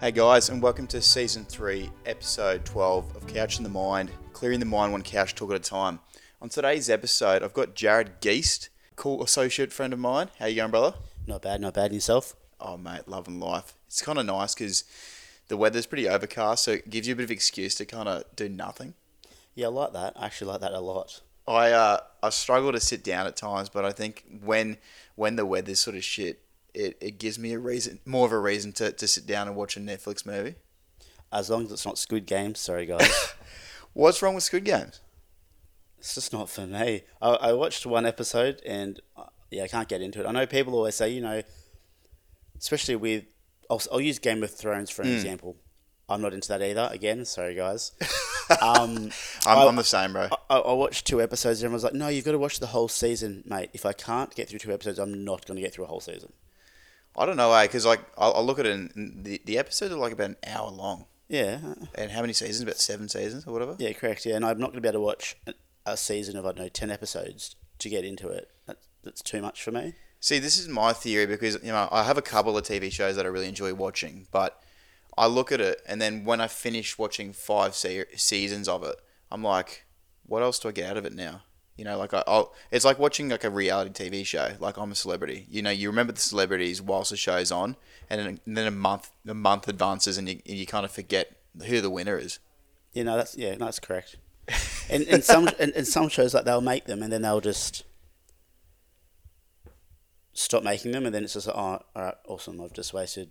Hey guys, and welcome to season three, episode 12 of Couch in the Mind, clearing the mind one couch talk at a time. On today's episode, I've got Jared Geist, cool associate friend of mine. How you going, brother? Not bad, not bad. Yourself? Oh, mate, loving life. It's kind of nice because the weather's pretty overcast, so it gives you a bit of excuse to kind of do nothing. Yeah, I like that. I actually like that a lot. I uh, I struggle to sit down at times, but I think when when the weather's sort of shit, it, it gives me a reason, more of a reason to, to sit down and watch a Netflix movie. As long as it's not Squid Games, sorry guys. What's wrong with Squid Games? it's just not for me. I, I watched one episode and uh, yeah, I can't get into it. I know people always say, you know, especially with, I'll, I'll use Game of Thrones for an example. I'm not into that either. Again, sorry guys. Um, I'm, I- I'm the same, bro. I, I watched two episodes and everyone's like, no, you've got to watch the whole season, mate. If I can't get through two episodes, I'm not going to get through a whole season. I don't know, eh? Because like I'll look at it, and- and the the episodes are like about an hour long. Yeah, And how many seasons? About seven seasons or whatever. Yeah, correct. Yeah, and I'm not going to be able to watch a, a season of I don't know ten episodes to get into it. That's, that's too much for me. See, this is my theory because you know I have a couple of TV shows that I really enjoy watching, but I look at it and then when I finish watching five se- seasons of it, I'm like, what else do I get out of it now? You know, like I, I'll, it's like watching like a reality TV show. Like I'm a celebrity. You know, you remember the celebrities whilst the show's on, and then, and then a month a month advances and you, you kind of forget who the winner is. You know, that's yeah, no, that's correct. And and some and, and some shows like they'll make them and then they'll just stop making them and then it's just like, oh, all right, awesome. I've just wasted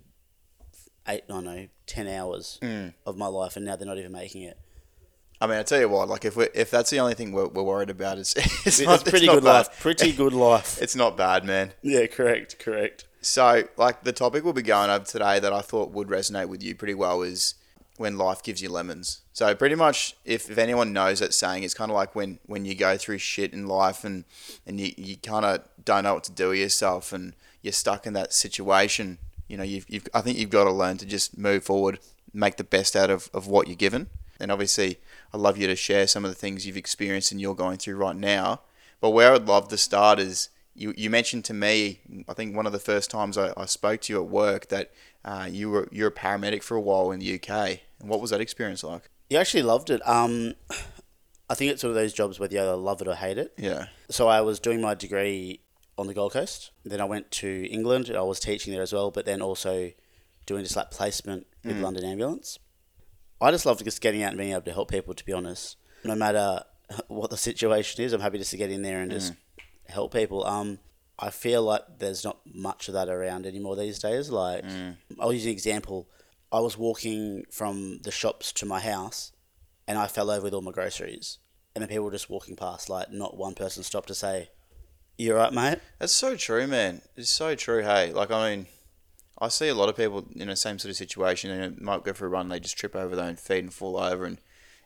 eight, I don't know, ten hours mm. of my life and now they're not even making it. I mean, I tell you what, like if we if that's the only thing we're, we're worried about, it's it's, It's not, pretty not good bad. life. Pretty good life. It's not bad, man. yeah, correct, correct. So, like the topic we'll be going over today that I thought would resonate with you pretty well is when life gives you lemons. So, pretty much, if, if anyone knows that saying, it's kind of like when, when you go through shit in life and, and you, you kind of don't know what to do with yourself and you're stuck in that situation. You know, you've, you've I think you've got to learn to just move forward, make the best out of, of what you're given. And obviously, I'd love you to share some of the things you've experienced and you're going through right now. But where I'd love to start is you, you mentioned to me, I think one of the first times I, I spoke to you at work, that uh, you were you're a paramedic for a while in the UK. And what was that experience like? You actually loved it. Um, I think it's one of those jobs where you either love it or hate it. Yeah. So I was doing my degree on the Gold Coast. Then I went to England. I was teaching there as well, but then also doing just like placement with London Ambulance. I just love just getting out and being able to help people. To be honest, no matter what the situation is, I'm happy just to get in there and just help people. Um, I feel like there's not much of that around anymore these days. Like, I'll use an example. I was walking from the shops to my house, and I fell over with all my groceries. And then people were just walking past, like not one person stopped to say, "You're right, mate?" That's so true, man. It's so true. Hey, like I mean, I see a lot of people in the same sort of situation. and it might go for a run, they just trip over their own feet and fall over, and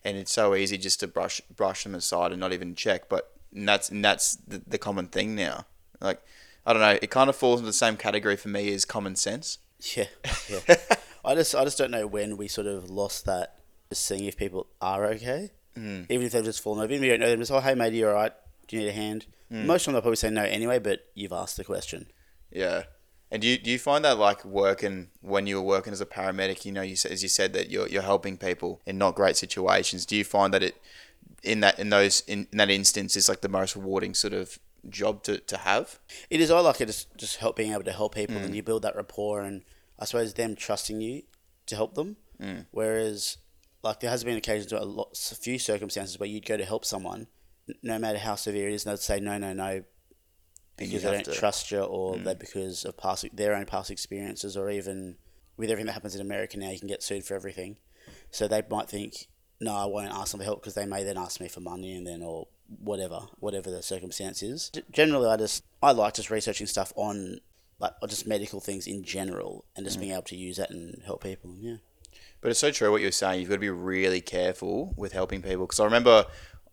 and it's so easy just to brush brush them aside and not even check. But and that's and that's the, the common thing now. Like I don't know, it kind of falls into the same category for me as common sense. Yeah, yeah. I just, I just don't know when we sort of lost that, just seeing if people are okay, mm. even if they've just fallen over. Even if you don't know them, just oh hey mate, you all right? Do you need a hand? Most of them they'll probably say no anyway, but you've asked the question. Yeah. And do you, do you find that like working when you were working as a paramedic, you know, you as you said that you're, you're helping people in not great situations. Do you find that it in that in those in, in that instance is like the most rewarding sort of job to, to have? It is. I like it. Just, just help being able to help people, and mm. you build that rapport, and I suppose them trusting you to help them. Mm. Whereas, like there has been occasions, where a, lot, a few circumstances where you'd go to help someone, no matter how severe it is, and they'd say no, no, no, because they don't to- trust you, or hmm. they because of past their own past experiences, or even with everything that happens in America now, you can get sued for everything. So they might think, no, I won't ask them for help because they may then ask me for money, and then or whatever, whatever the circumstance is. G- Generally, I just I like just researching stuff on like or just medical things in general, and just hmm. being able to use that and help people. Yeah. But it's so true what you're saying. You've got to be really careful with helping people. Because I remember,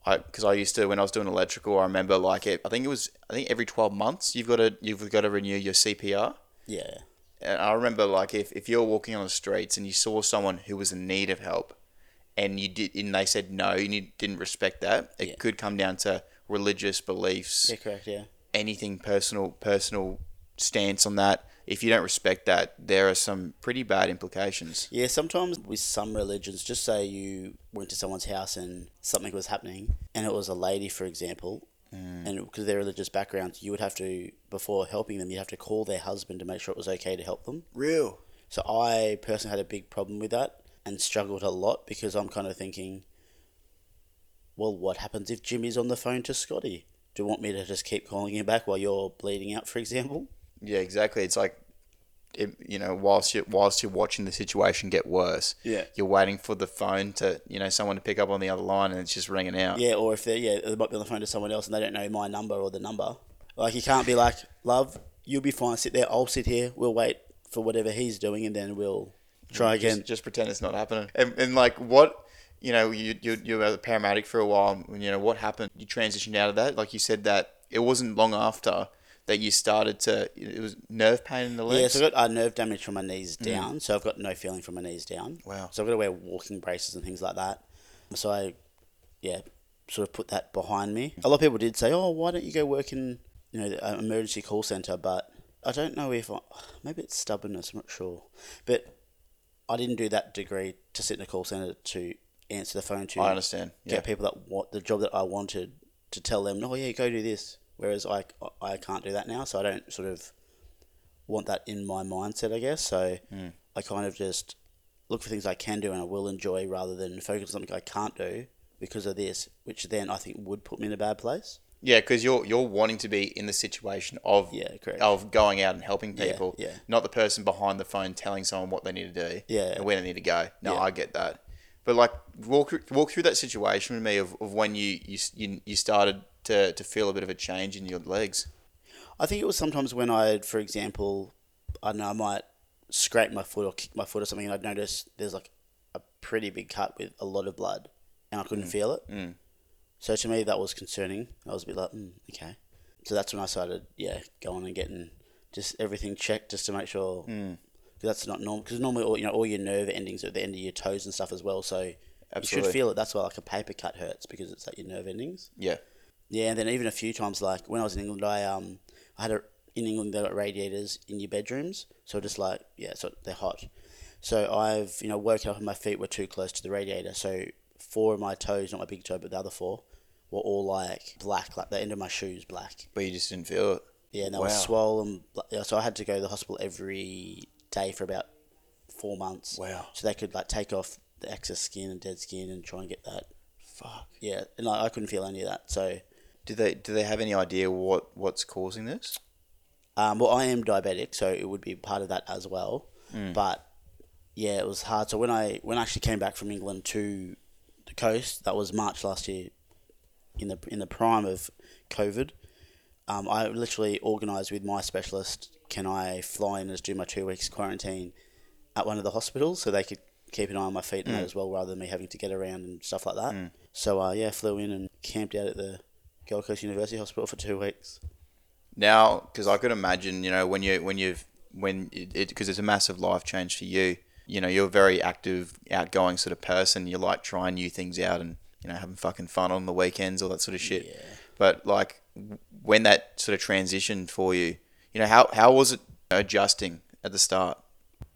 because I used to when I was doing electrical, I remember like it. I think it was I think every twelve months you've got to you've got to renew your CPR. Yeah. And I remember like if, if you're walking on the streets and you saw someone who was in need of help, and you did and they said no, and you didn't respect that, it Yeah. could come down to religious beliefs, Yeah. Correct. Yeah. anything personal personal stance on that. If you don't respect that, there are some pretty bad implications. Yeah, sometimes with some religions, just say you went to someone's house and something was happening, and it was a lady, for example, mm. and because of their religious background, you would have to, before helping them, you'd have to call their husband to make sure it was okay to help them. Real. So I personally had a big problem with that and struggled a lot because I'm kind of thinking, well, what happens if Jimmy's on the phone to Scotty? Do you want me to just keep calling him back while you're bleeding out, for example? Yeah, exactly. It's like, it, you know, whilst you whilst you're watching the situation get worse, Yeah. you're waiting for the phone to, you know, someone to pick up on the other line, and it's just ringing out. Yeah, or if they're yeah, they might be on the phone to someone else and they don't know my number or the number. Like you can't be like, love, you'll be fine. Sit there. I'll sit here. We'll wait for whatever he's doing, and then we'll try again. Just, just pretend it's not happening. And, and like, what, you know, you you you were a paramedic for a while. and, You know, what happened? You transitioned out of that. Like you said that it wasn't long after that you started to. It was nerve pain in the legs. Yeah, so I've got uh, nerve damage from my knees down, so I've got no feeling from my knees down. Wow. So I've got to wear walking braces and things like that. So I, yeah, sort of put that behind me. A lot of people did say, "Oh, why don't you go work in you know the uh, emergency call center?" But I don't know if I, maybe it's stubbornness. I'm not sure, but I didn't do that degree to sit in a call center to answer the phone to I understand. get Yeah. people that want the job that I wanted to tell them, oh yeah, go do this. Whereas I, I can't do that now, so I don't sort of want that in my mindset, I guess. So hmm. I kind of just look for things I can do and I will enjoy rather than focus on something I can't do because of this, which then I think would put me in a bad place. Yeah, because you're you're wanting to be in the situation of Yeah, correct. of going out and helping Yeah, people, yeah. not the person behind the phone telling someone what they need to do, Yeah. and where they need to go. No, Yeah. I get that, but like walk through- walk through that situation with me of, of when you, you you you started to, to feel a bit of a change in your legs. I think it was sometimes when I, for example, I don't know, I might scrape my foot or kick my foot or something, and I'd notice there's like a pretty big cut with a lot of blood, and I couldn't feel it. Mm. So to me, that was concerning. I was a bit like, mm, okay. So that's when I started, yeah, going and getting just everything checked just to make sure. That's not normal. Because normally, all, you know, all your nerve endings are at the end of your toes and stuff as well. So you should feel it. That's why like a paper cut hurts because it's at your nerve endings. Yeah, Yeah, and then even a few times, like when I was in England, I um, I had a in England they got radiators in your bedrooms, so just like yeah, so they're hot. So I've you know woken up and my feet were too close to the radiator, so four of my toes, not my big toe, but the other four, were all like black, like the end of my shoes black. but you just didn't feel it. Yeah, and they Wow. were swollen. Yeah, so I had to go to the hospital every day for about four months. Wow. So they could like take off the excess skin and dead skin and try and get that. Fuck. Yeah, and like, I couldn't feel any of that. So Do they do they have any idea what what's causing this? Um, well, I am diabetic, so it would be part of that as well. But yeah, it was hard. So when I when I actually came back from England to the coast, that was March last year, in the in the prime of COVID. Um, I literally organised with my specialist. Can I fly in and just do my two weeks quarantine at one of the hospitals so they could keep an eye on my feet and that as well, rather than me having to get around and stuff like that. So uh, yeah, flew in and camped out at the Gold Coast University Hospital for two weeks. now because I could imagine you know when you when you've when it because it's a massive life change for you. You know you're a very active, outgoing sort of person. You like trying new things out and you know having fucking fun on the weekends, all that sort of shit. Yeah. But like when that sort of transitioned for you, you know how how was it adjusting at the start?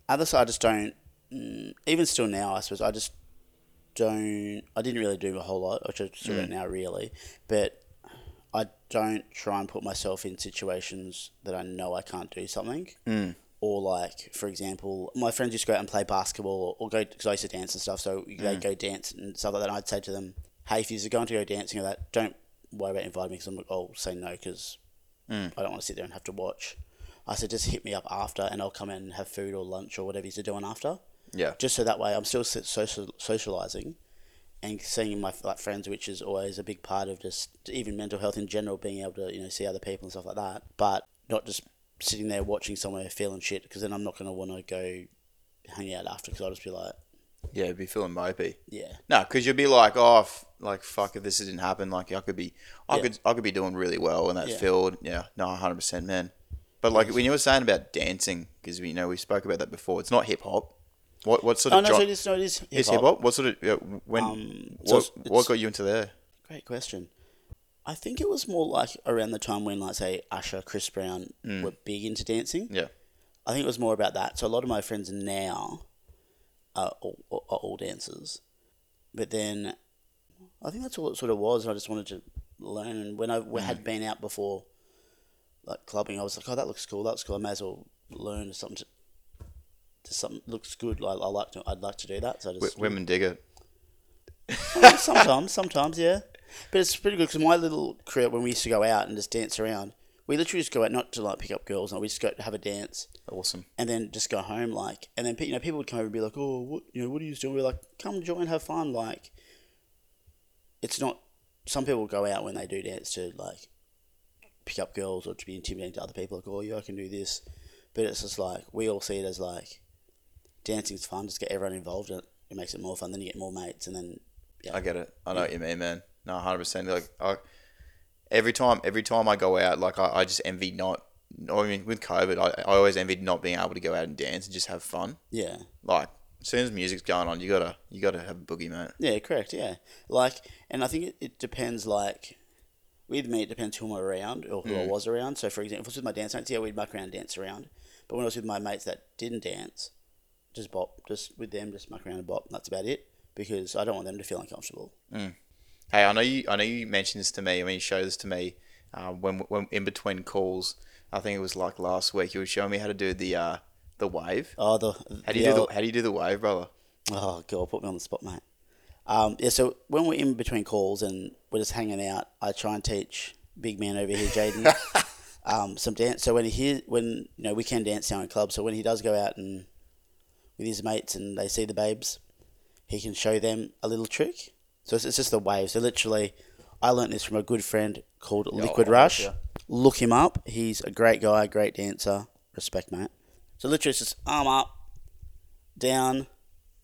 Other side, I just don't. Mm, even still now, I suppose I just don't. I didn't really do a whole lot, which I still don't now really. But I don't try and put myself in situations that I know I can't do something. Mm. Or like, for example, my friends used to go out and play basketball, or, or go because I used to dance and stuff. So they'd go dance and stuff like that. And I'd say to them, "Hey, if you're going to go dancing or that, don't worry about inviting me because I'll say no because Mm. I don't want to sit there and have to watch." I said, just hit me up after, and I'll come in and have food or lunch or whatever you're doing after. Yeah. Just so that way I'm still social socializing and seeing my like friends, which is always a big part of just even mental health in general, being able to you know see other people and stuff like that. But not just sitting there watching somewhere feeling shit because then I'm not going to want to go hang out after because I'll just be like, Yeah, be feeling mopey. yeah, No, because you'd be like, oh, f- like fuck, if this didn't happen, like I could be, I Yeah. could, I could be doing really well in that Yeah. field. Yeah, no, hundred percent, man. But like when you were saying about dancing, because we you know we spoke about that before. It's not hip hop. What what sort oh of no, so it is, no, it is hip hip hop? What sort of uh, when? Um, so what it's- what got you into there? Great question. I think it was more like around the time when, like, say, Usher, Chris Brown were big into dancing. Yeah, I think it was more about that. So a lot of my friends now are all, are all dancers, but then I think that's all it sort of was. And I just wanted to learn, and when I we had mm. been out before, like clubbing, I was like, oh, that looks cool. That looks cool. I may as well learn something. To, to something looks good. I, I like to. I'd like to do that. So I W- just women dig it. Oh, sometimes, sometimes, yeah. But it's pretty good because my little career when we used to go out and just dance around, we literally just go out not to like pick up girls. and we just go to have a dance Awesome. and then just go home. Like, and then pe- you know people would come over and be like, "Oh, what you know, what are you doing?" We're like, "Come join, have fun." Like, it's not. Some people go out when they do dance to like pick up girls or to be intimidating to other people. Like, "Oh, yeah, I can do this," but it's just like we all see it as like dancing's fun. Just get everyone involved. It it makes it more fun. Then you get more mates, and then I get it. I know what you mean, man. No, hundred percent. Like I, every time, every time I go out, like I, I just envy not. I mean, with COVID, I, I always envied not being able to go out and dance and just have fun. yeah. Like as soon as music's going on, you gotta you gotta have a boogie, mate. Yeah, correct. Yeah, like, and I think it, it depends. Like, with me, it depends who I'm around or who I mm. was around. So, for example, if it was with my dance mates, yeah, we'd muck around, and dance around. But when I was with my mates that didn't dance, just bop, just with them, just muck around and bop. And that's about it because I don't want them to feel uncomfortable. Mm. Hey, I know you. I know you mentioned this to me. I mean, you showed this to me uh, when when in between calls. I think it was like last week. You were showing me how to do the uh, the wave. Oh, the How do you do the How do you do the wave, brother? Oh god, put me on the spot, mate. Um, yeah, so when we're in between calls and we're just hanging out, I try and teach big man over here, Jaden, um, some dance. So when he when you know we can dance now in clubs, so when he does go out and with his mates and they see the babes, he can show them a little trick. So it's, it's just the wave. So literally, I learnt this from a good friend called Liquid I'm Rush. Look him up. He's a great guy, great dancer. Respect, mate. So literally, it's just arm up, down.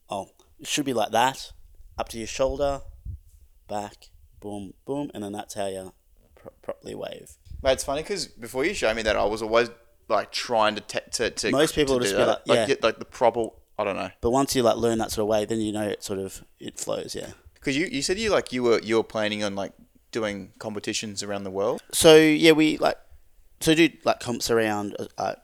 Oh, it should be like that. Up to your shoulder, back, boom, boom, and then that's how you pro- properly wave. Mate, it's funny because before you showed me that, I was always like trying to te- to, to Most people to just be like, yeah. get like the proper. I don't know But once you like learn that sort of way, then you know it sort of it flows. Yeah. Because you, you said you like you were you were planning on like doing competitions around the world. So yeah, we like so do like comps around uh, uh,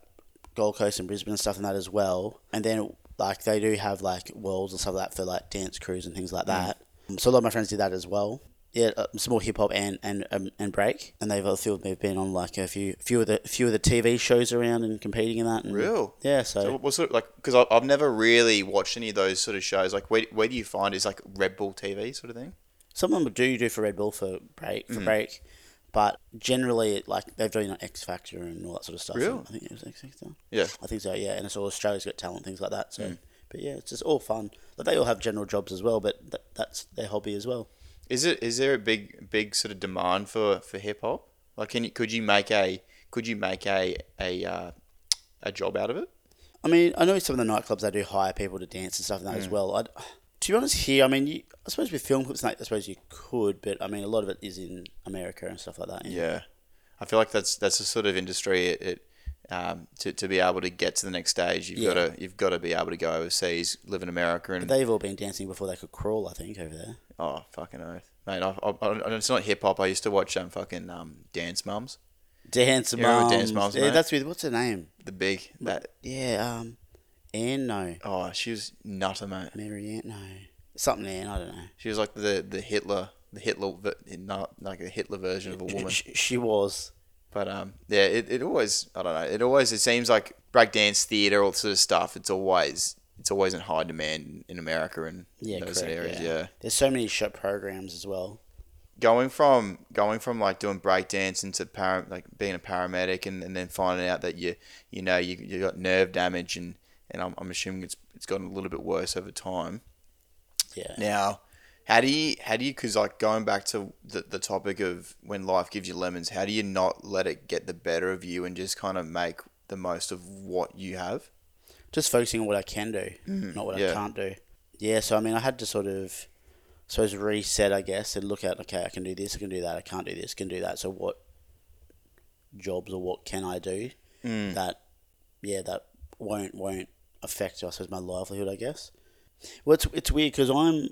Gold Coast and Brisbane and stuff and that as well. And then like they do have like worlds and stuff like that for like dance crews and things like that. Um, So a lot of my friends did that as well. Yeah, uh, some more hip hop and and um, and break, and they've a few of them have been on like a few few of the few of the TV shows around and competing in that. And, Real? Yeah. So, So what sort of like because I've never really watched any of those sort of shows. Like where, where do you find is like Red Bull TV sort of thing? some of them do do for Red Bull for break for break, but generally like they've done like X Factor and all that sort of stuff. Real? I think it was X Factor. Yeah. I think so, yeah. And it's all Australia's Got Talent, things like that. So, but yeah, it's just all fun. But they all have general jobs as well, but th- that's their hobby as well. Is it is there a big big sort of demand for for hip hop? Like, can you could you make a could you make a a uh, a job out of it? I mean, I know some of the nightclubs they do hire people to dance and stuff and that as well. I'd, to be honest, here, I mean, you, I suppose with film clips, like, I suppose you could, but I mean, a lot of it is in America and stuff like that. Yeah, I feel like that's that's a sort of industry. It, it um, to, to be able to get to the next stage, you've Yeah. got to you've got to be able to go overseas, live in America, and They've all been dancing before they could crawl, I think, over there. oh fucking oath, mate. I, I, I, it's not hip hop. I used to watch um fucking um dance mums, Dance You Moms. Dance Moms, yeah, mate? that's with, what's her name? the big that. Yeah, um, Anne, no. Oh, she was nutter, mate. Mary Ann, no. Something Ann, I don't know. She was like the the Hitler, the Hitler, not like a Hitler version of a woman. She, she was. But um, yeah, it, it always I don't know. It always it seems like breakdance theater, all sort of stuff. It's always it's always in high demand in America and Yeah, those correct, areas. yeah. Yeah. There's so many shop programs as well. going from going from like doing breakdance into para, like being a paramedic and, and then finding out that you you know you, you got nerve damage and and I'm, I'm assuming it's it's gotten a little bit worse over time. Yeah. Now, how do you how do you because like going back to the, the topic of when life gives you lemons, how do you not let it get the better of you and just kind of make the most of what you have? Just focusing on what I can do, mm-hmm. not what yeah. I can't do. Yeah, so I mean, I had to sort of, I suppose, reset, I guess, and look at, okay, I can do this, I can do that, I can't do this, can do that. So what jobs or what can I do mm. that, yeah, that won't won't affect, I suppose, my livelihood, I guess. Well, it's, it's weird because I'm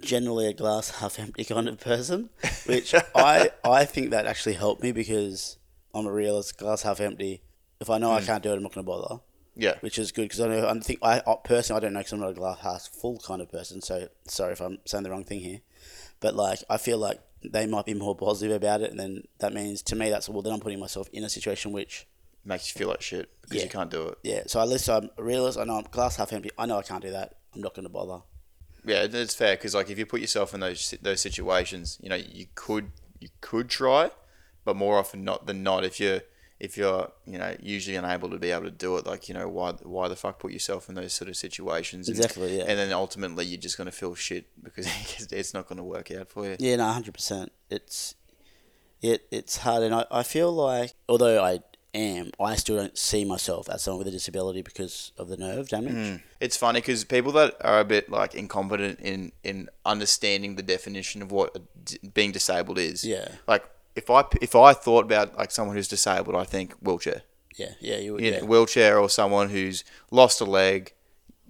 generally a glass half empty kind of person, which I I think that actually helped me because I'm a realist, glass half empty. If I know I hmm. can't do it, I'm not going to bother. Yeah. which is good because I know I think I I- personally I don't know because I'm not a glass half full kind of person. So sorry if I'm saying the wrong thing here, but like I feel like they might be more positive about it, and then that means to me that's well then I'm putting myself in a situation which Makes you feel like shit because Yeah. you can't do it. yeah. So at least I'm a realist. I know I'm glass half empty. I know I can't do that. I'm not going to bother. Yeah, it's fair because like if you put yourself in those those situations, you know you could you could try, but more often not than not, if you're if you're you know usually unable to be able to do it, like you know why why the fuck put yourself in those sort of situations? And, Exactly, yeah. And then ultimately you're just gonna feel shit because it's not gonna work out for you. Yeah, no, hundred percent. It's it it's hard, and I, I feel like although I am, I still don't see myself as someone with a disability because of the nerve damage. Hmm. It's funny because people that are a bit like incompetent in in understanding the definition of what being disabled is. Yeah. Like if I if I thought about like someone who's disabled, I think wheelchair. Yeah, yeah, you would. you Yeah, know, wheelchair or someone who's lost a leg,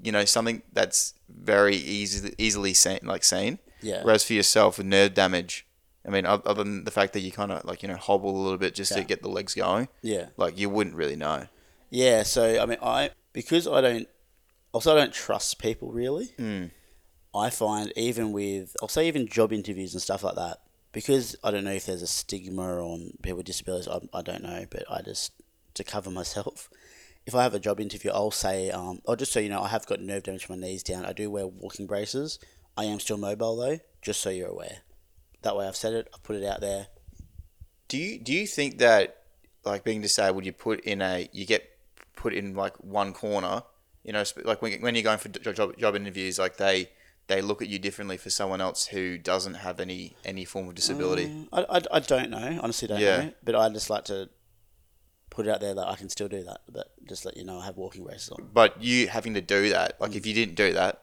you know, something that's very easily easily seen, like seen. Yeah. Whereas for yourself with nerve damage, I mean, other than the fact that you kind of like you know hobble a little bit just Yeah. to get the legs going, yeah, like you wouldn't really know. yeah. So I mean, I because I don't also I don't trust people really. I find even with I'll say even job interviews and stuff like that because I don't know if there's a stigma on people with disabilities. I, I don't know, but I just to cover myself. If I have a job interview, I'll say, um, oh, just so you know, I have got nerve damage from my knees down. I do wear walking braces. I am still mobile though, just so you're aware. That way, I've said it. I've put it out there. Do you do you think that like being disabled, you put in a you get put in like one corner, you know, like when, when you're going for job job interviews, like they they look at you differently for someone else who doesn't have any any form of disability. Mm, I, I, I don't know. Honestly, don't Yeah. know. But I just like to put it out there that I can still do that. But just let you know, I have walking braces on. But you having to do that, like if you didn't do that, th-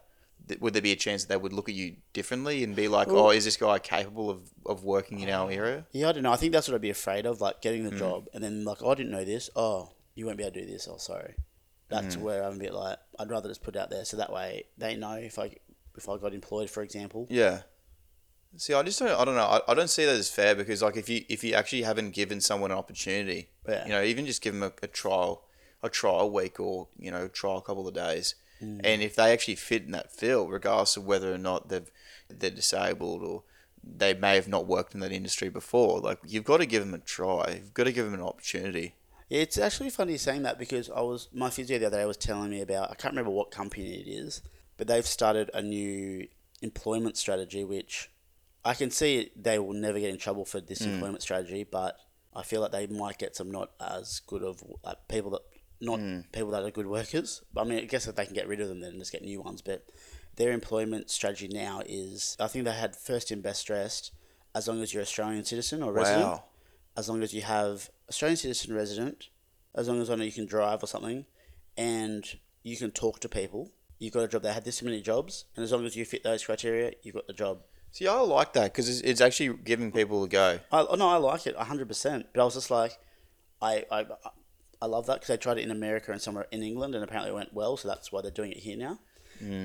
would there be a chance that they would look at you differently and be like, "Oh, is this guy capable of, of working in our area?" Yeah, I don't know. I think that's what I'd be afraid of, like getting Mm. the job and then like, oh, I didn't know this. Oh, you won't be able to do this. Oh, sorry. That's Mm. where I'm a bit like, I'd rather just put it out there so that way they know if I if I got employed, for example. Yeah. See, I just don't. I don't know. I, I don't see that as fair because, like, if you if you actually haven't given someone an opportunity, Yeah. you know, even just give them a, a trial, a trial week, or you know, trial a couple of days, Mm. and if they actually fit in that field, regardless of whether or not they've they're disabled or they may have not worked in that industry before, like you've got to give them a try. You've got to give them an opportunity. Yeah, it's actually funny saying that because I was my physio the other day was telling me about I can't remember what company it is, but they've started a new employment strategy which I can see they will never get in trouble for this mm. employment strategy, but I feel like they might get some not as good of like people that not hmm. people that are good workers. But I mean, I guess if they can get rid of them then and just get new ones. But their employment strategy now is I think they had first in best dressed as long as you're Australian citizen or resident Wow. as long as you have Australian citizen resident, as long as I know you can drive or something, and you can talk to people, you've got a job. They had this many jobs, and as long as you fit those criteria, you've got the job. See, I like that because it's, it's actually giving people a go. I no, I like it hundred percent. But I was just like, I I, I love that because they tried it in America and somewhere in England, and apparently it went well. So that's why they're doing it here now.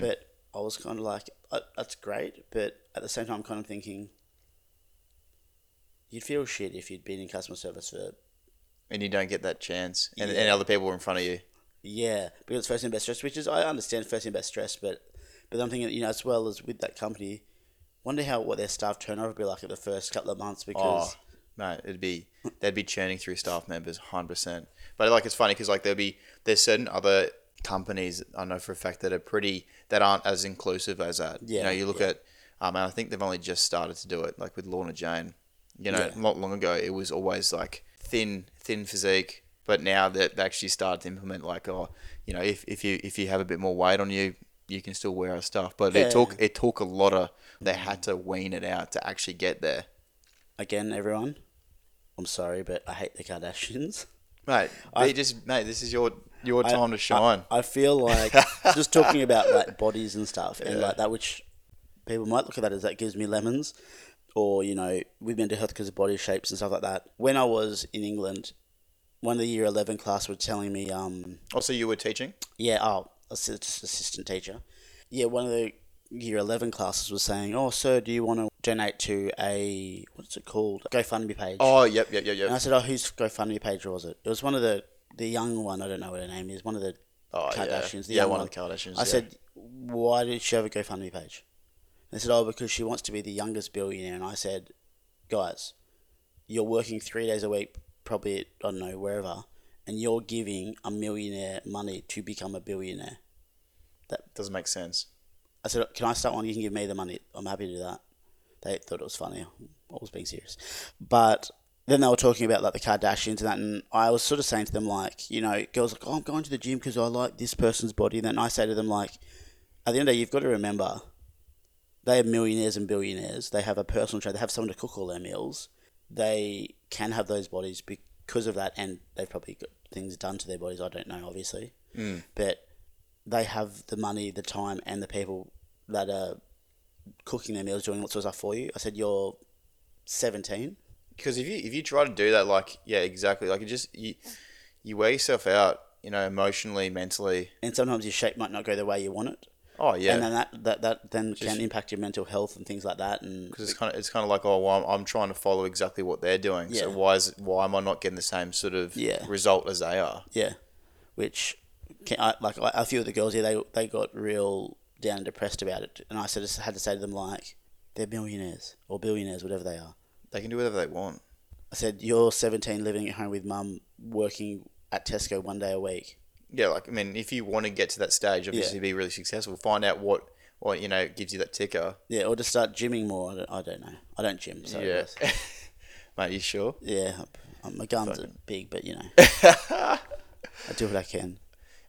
But I was kind of like, uh, that's great, but at the same time, kind of thinking. You'd feel shit if you'd been in customer service for And you don't get that chance, and, Yeah. and other people are in front of you. Yeah, because first in best stress, which is I understand first in best stress, but but I'm thinking you know as well as with that company, wonder how what their staff turnover would be like at the first couple of months because Oh, mate, it'd be they'd be churning through staff members, hundred percent. But like, it's funny because like there'll be there's certain other companies I know for a fact that are pretty that aren't as inclusive as that. Yeah, you know, you look yeah. at um, and I think they've only just started to do it, like with Lorna Jane. You know, Yeah. not long ago it was always like thin, thin physique. But now that they actually started to implement like, oh, you know, if, if you if you have a bit more weight on you, you can still wear our stuff. But Yeah. it took it took a lot of they had to wean it out to actually get there. again everyone, I'm sorry, but I hate the Kardashians. Mate, I- they just mate, this is your your I- time to shine. I, I feel like just talking about like bodies and stuff and Yeah. like that, which people might look at that as that gives me lemons, or you know, with mental health because of body shapes and stuff like that. When I was in England, one of the year eleven class were telling me, um, also, you were teaching. yeah, oh, assistant teacher. Yeah, one of the year 11 classes were saying, oh, sir, do you want to donate to a, what's it called? GoFundMe page. Oh, yep, yep, yep, yep. And I said, oh, whose GoFundMe page was it? It was one of the, the young one, I don't know what her name is, one of the, Oh, yeah. Kardashians. The Yeah, young one of the Kardashians, I yeah. said, why did she have a GoFundMe page? They said, oh, because she wants to be the youngest billionaire. And I said, guys, you're working three days a week, probably at, I don't know, wherever, and you're giving a millionaire money to become a billionaire. That doesn't make sense. I said, can I start one? You can give me the money. I'm happy to do that. They thought it was funny. I was being serious. But then they were talking about like the Kardashians and that, and I was sort of saying to them like, you know, girls like, oh, I'm going to the gym because I like this person's body. And then I say to them like, at the end of the day, you've got to remember, they are millionaires and billionaires. They have a personal trainer. They have someone to cook all their meals. They can have those bodies because of that, and they've probably got things done to their bodies. I don't know, obviously, mm. but they have the money, the time, and the people that are cooking their meals, doing lots of stuff for you. I said, you're 17. Because if you if you try to do that, like yeah, exactly, like it just you you wear yourself out, you know, emotionally, mentally. and sometimes your shape might not go the way you want it. Oh yeah, And then that, that, that then can impact your mental health and things like that. And because it's kind of it's kind of like oh well, I'm, I'm trying to follow exactly what they're doing. So Yeah. why is why am I not getting the same sort of Yeah. result as they are? yeah, which can, I, like I- a few of the girls here, they they got real down and depressed about it. And I said just had to say to them like, they're millionaires or billionaires, whatever they are. They can do whatever they want. I said you're 17, living at home with mum, working at Tesco one day a week. Yeah, like I mean, if you want to get to that stage, obviously Yeah. be really successful. Find out what what you know gives you that ticker. Yeah, or to start gymming more. I don't, I don't know. I don't gym, so yeah, mate, you sure? yeah. um, My guns are big, but you know, I do what I can.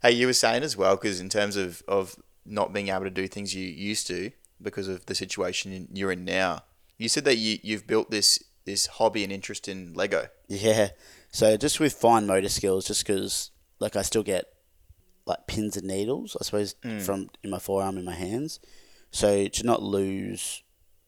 Hey, you were saying as well, because in terms of, of not being able to do things you used to because of the situation you're in now, you said that you, you've built this this hobby and interest in Lego. Yeah. So just with fine motor skills, just because like I still get like pins and needles, I suppose, from in my forearm in my hands. So to not lose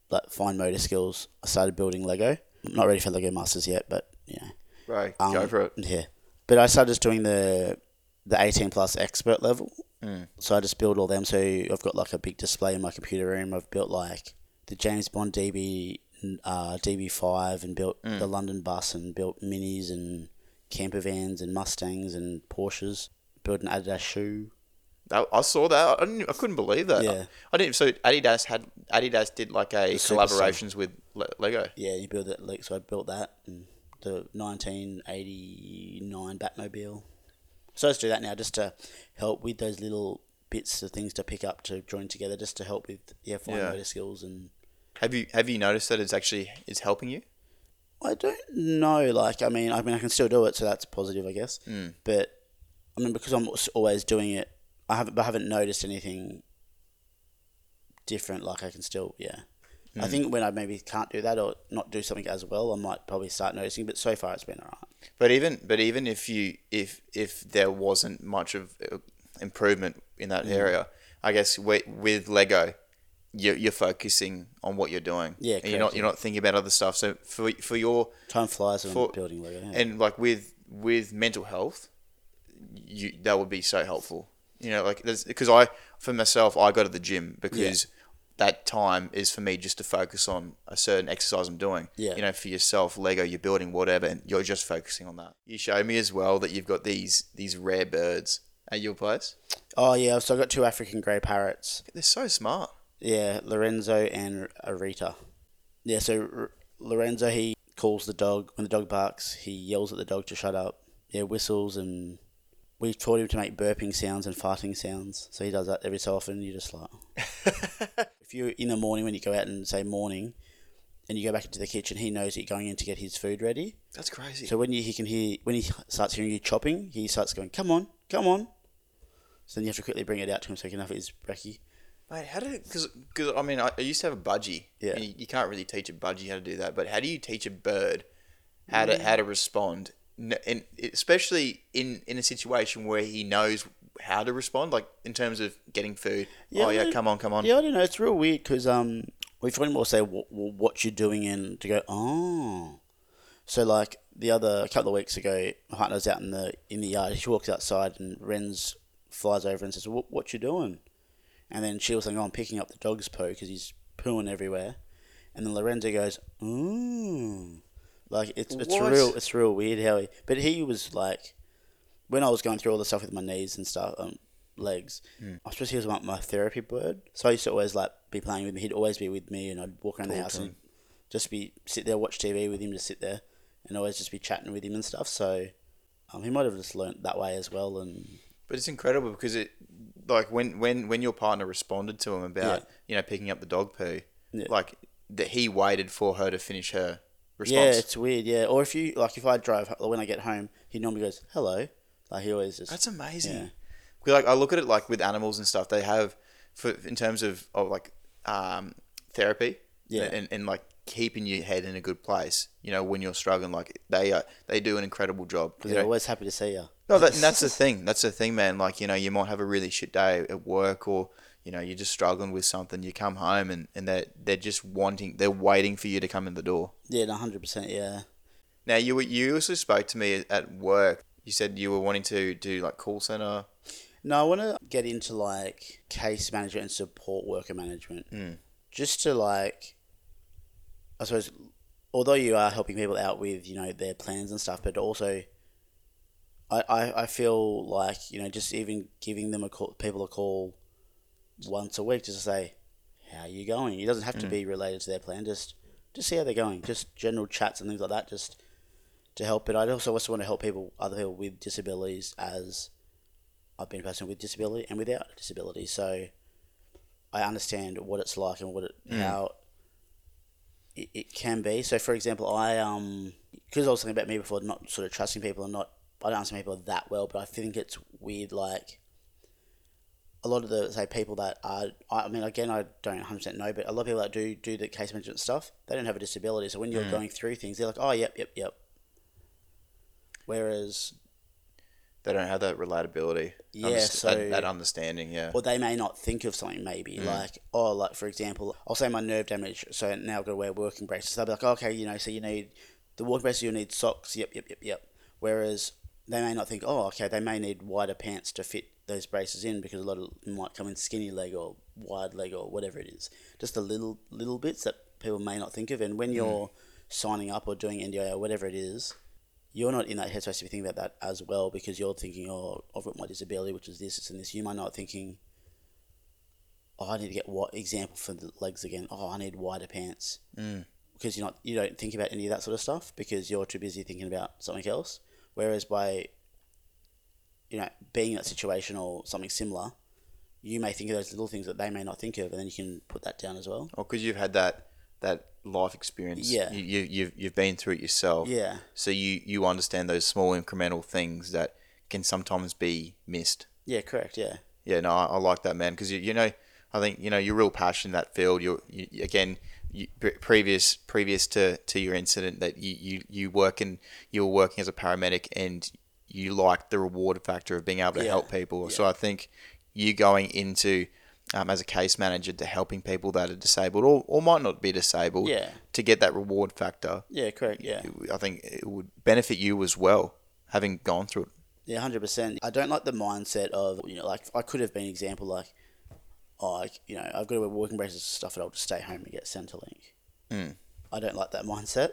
like fine motor skills, I started building Lego. I'm not ready for Lego Masters yet, but you know, Right, um, go for it. Yeah. But I started just doing the the 18 plus expert level. Mm. So I just build all them. So I've got like a big display in my computer room. I've built like the James Bond DB uh, DB5 and built Mm. the London bus and built minis and camper vans and Mustangs and Porsches. Built an Adidas shoe. I, I saw that. I, I couldn't believe that. Yeah. I didn't. So Adidas had Adidas did like a collaborations with Le- Lego. Yeah, you build it. Like, so I built that and the 1989 Batmobile. So let's do that now just to help with those little bits of things to pick up to join together, just to help with yeah fine Yeah. motor skills and Have you have you noticed that it's actually it's helping you? I don't know. Like, I mean, I mean, I can still do it, so that's positive, I guess. Mm. But I mean, because I'm always doing it, I haven't, I haven't noticed anything different. Like, I can still, yeah. Mm. I think when I maybe can't do that or not do something as well, I might probably start noticing. But so far, it's been alright. But even but even if you if if there wasn't much of uh, improvement in Mm. that area, I guess with, with Lego, you're, you're focusing on what you're doing. Yeah, and you're not correct, you're not thinking about other stuff. So for for your Time flies when For- building Lego. Yeah. and like with with mental health, you that would be so helpful. You know, like because I for myself I go to the gym because that time is for me just to focus on a certain exercise I'm doing. Yeah. You know, for yourself, Lego, you're building whatever, and you're just focusing on that. You showed me as well that you've got these these rare birds at your place. oh yeah, so I got two African grey parrots. They're so smart. Yeah, Lorenzo and Arita. Yeah, so R- Lorenzo he calls the dog when the dog barks. He yells at the dog to shut up. Yeah, whistles and we taught him to make burping sounds and farting sounds. So he does that every so often. You just like if you're in the morning when you go out and say morning, and you go back into the kitchen, he knows that you're going in to get his food ready. That's crazy. So when you, he can hear when he starts hearing you chopping, he starts going, "Come on, come on." So then you have to quickly bring it out to him so he can have his brekkie. Mate, how did because because I mean I, I used to have a budgie. Yeah. You, you can't really teach a budgie how to do that, but how do you teach a bird how to mm. how to respond? And especially in in a situation where he knows how to respond, like in terms of getting food. oh yeah, come on, come on. Yeah, I don't know. It's real weird because um, we've heard him say what, what you're doing and to go oh. So like the other a couple of weeks ago, my partner was out in the in the yard. She walks outside and Ren's flies over and says, "What what you doing?" And then she was saying, "Oh, I'm picking up the dog's poo because he's pooing everywhere." And then Lorenzo goes, "Ooh." Like it's it's What? real it's real weird how he but he was like when I was going through all the stuff with my knees and stuff, um, legs. I suppose he was my, my therapy bird. So I used to always like be playing with him. He'd always be with me, and I'd walk around the house and just be sit there, watch TV with him, just sit there, and always just be chatting with him and stuff. So um, he might have just learnt that way as well. And But it's incredible because it, like when when when your partner responded to him about Yeah. you know picking up the dog poo, Yeah. like that he waited for her to finish her response. yeah, it's weird. Yeah, or if you like, if I drive when I get home, he normally goes hello. Like he always just That's amazing. Yeah. Because like I look at it like with animals and stuff, they have for in terms of, of like um, therapy, Yeah. and, and like keeping your head in a good place. You know, when you're struggling, like they uh, they do an incredible job. because they're know? always happy to see you. No, that, and that's the thing. That's the thing, man. Like you know, you might have a really shit day at work, or you know, you're just struggling with something. You come home and and they're, they're just wanting, they're waiting for you to come in the door. Yeah, hundred percent. Yeah, Now you were, you also spoke to me at work. You said you were wanting to do like call center. no, I want to get into like case management and support worker management, Mm. just to like, I suppose, although you are helping people out with you know their plans and stuff, but also. I, I, I feel like you know just even giving them a call, people a call once a week just to say how are you going. It doesn't have to be related to their plan. Just just see how they're going. Just general chats and things like that. Just to help. But I also also want to help people, other people with disabilities, as I've been a person with disability and without disability. So I understand what it's like and what it how it, it can be. So for example, I um because I was talking about me before, not sort of trusting people and not I don't understand people that well, but I think it's weird like. A lot of the say people that are, I mean, again, I don't hundred percent know, but a lot of people that do do the case management stuff, they don't have a disability. So when you're mm. going through things, they're like, "Oh, yep, yep, yep." Whereas They don't have that relatability. Yeah, underst- so- that, that understanding. Yeah. or they may not think of something maybe mm. like oh like for example I'll say my nerve damage so now I've got to wear working braces they'll be like okay you know so you need the working braces you'll need socks yep yep yep yep whereas they may not think oh okay they may need wider pants to fit those braces in because a lot of them might come in skinny leg or wide leg or whatever it is just the little little bits that people may not think of and when you're signing up or doing NDI or whatever it is you're not in that headspace to be thinking about that as well because you're thinking, oh, I've got my disability, which is this, this, and this. You might not thinking, oh, I need to get what example for the legs again. Oh, I need wider pants Mm. because you're not you don't think about any of that sort of stuff because you're too busy thinking about something else. Whereas by you know being in that situation or something similar, you may think of those little things that they may not think of, and then you can put that down as well. Oh, or because you've had that that life experience. Yeah. You, you you've you've been through it yourself. Yeah, So you you understand those small incremental things that can sometimes be missed. yeah, correct, yeah, Yeah, no, I, I like that, man. Because you, you know, I think you know you're real passionate in that field. You're you, again, you, previous previous to, to your incident that you, you you work in you were working as a paramedic and you like the reward factor of being able to Yeah, help people. So I think you going into um, as a case manager to helping people that are disabled or, or might not be disabled Yeah. to get that reward factor. yeah, correct, yeah. I think it would benefit you as well, having gone through it. Yeah, hundred percent. I don't like the mindset of you know, like I could have been an example like, oh, like, you know, I've got to wear working braces and stuff, and I'll just stay home and get Centrelink. Mm. I don't like that mindset.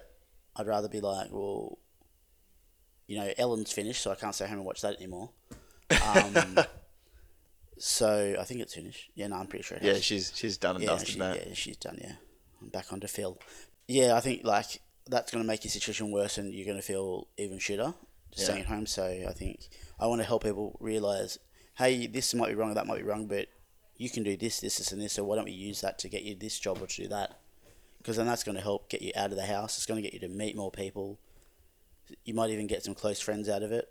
I'd rather be like, well, you know, Ellen's finished, so I can't stay home and watch that anymore. Um, so I think it's finished. Yeah, no, I'm pretty sure. It Yeah, she's she's done and yeah, dusted she, that. yeah, she's done. Yeah, I'm back onto Phil. Yeah, I think like that's going to make your situation worse, and you're going to feel even shitter just staying at home. So I think I want to help people realize, hey, this might be wrong, or that might be wrong, but you can do this, this, this, and this. So why don't we use that to get you this job or to do that? Because then that's going to help get you out of the house. It's going to get you to meet more people. You might even get some close friends out of it.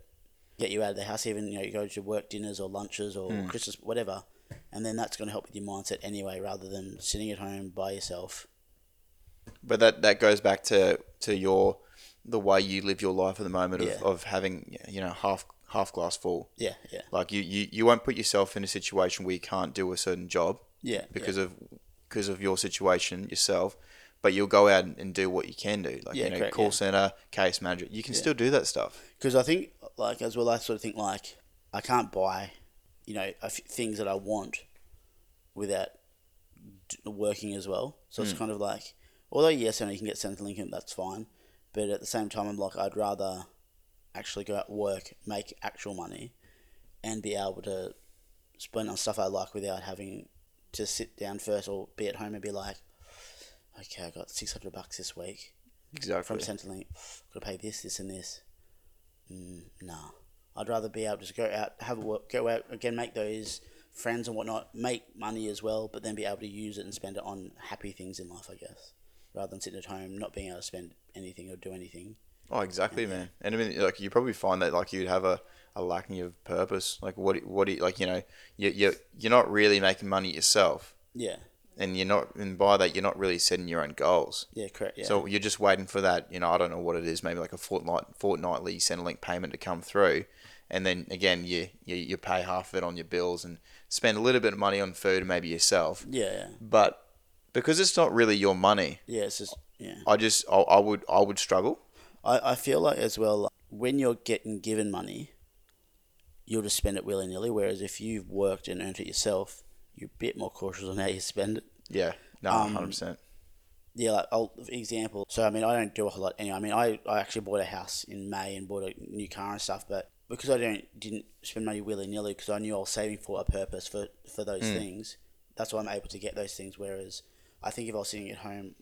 Get you out of the house, even you know, you go to work dinners or lunches or hmm. Christmas, whatever, and then that's going to help with your mindset anyway, rather than sitting at home by yourself. But that that goes back to to your the way you live your life at the moment of, Yeah. of having you know half half glass full. Yeah, yeah, Like you, you, you won't put yourself in a situation where you can't do a certain job yeah. because of because of your situation yourself. But you'll go out and, do what you can do, like Yeah, you know, correct, call yeah. center, case manager. You can Yeah. still do that stuff. because I think like as well, I sort of think like I can't buy, you know, a f- things that I want without d- working as well. So it's hmm. kind of like, although yes, I know you can get Centrelink and that's fine, but at the same time, I'm like I'd rather actually go out work, make actual money, and be able to spend on stuff I like without having to sit down first or be at home and be like, okay, I got six hundred bucks this week Exactly. from Centrelink. Got to pay this, this, and this. Mm, nah, I'd rather be able to just go out, have a work, go out again, make those friends and whatnot, make money as well, but then be able to use it and spend it on happy things in life, I guess, rather than sitting at home not being able to spend anything or do anything. Oh, exactly, man. And I mean, like you probably find that like you'd have a, a lacking of purpose. Like what what do you, like you know you you you're not really making money yourself, Yeah, and you're not and by that you're not really setting your own goals. yeah, correct. Yeah, So you're just waiting for that. You know, I don't know what it is. Maybe like a fortnight fortnightly Centrelink payment to come through, and then again you, you you pay half of it on your bills and spend a little bit of money on food maybe yourself. yeah, yeah, But because it's not really your money, yeah. It's just yeah. I just I, I would I would struggle. I, I feel like as well when you're getting given money, you'll just spend it willy nilly. Whereas if you've worked and earned it yourself, you're a bit more cautious on how you spend it. Yeah, no, Um, hundred percent. Yeah, like I'll, example. So I mean, I don't do a whole lot anyway. I mean, I, I actually bought a house in May and bought a new car and stuff, but because I don't didn't spend money willy nilly because I knew I was saving for a purpose for for those things. That's why I'm able to get those things. Whereas I think if I was sitting at home,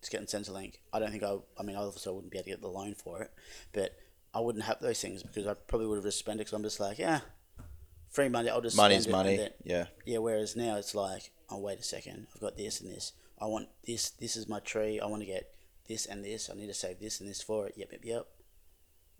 just getting Centrelink, I don't think I. I mean, obviously I wouldn't be able to get the loan for it, but I wouldn't have those things because I probably would have just spent it. Because I'm just like, yeah, free money. I'll just Money's spend it money. Yeah, yeah, whereas now it's like, oh wait a second, I've got this and this. I want this. This is my tree. I want to get this and this. I need to save this and this for it. Yep, yep, yep.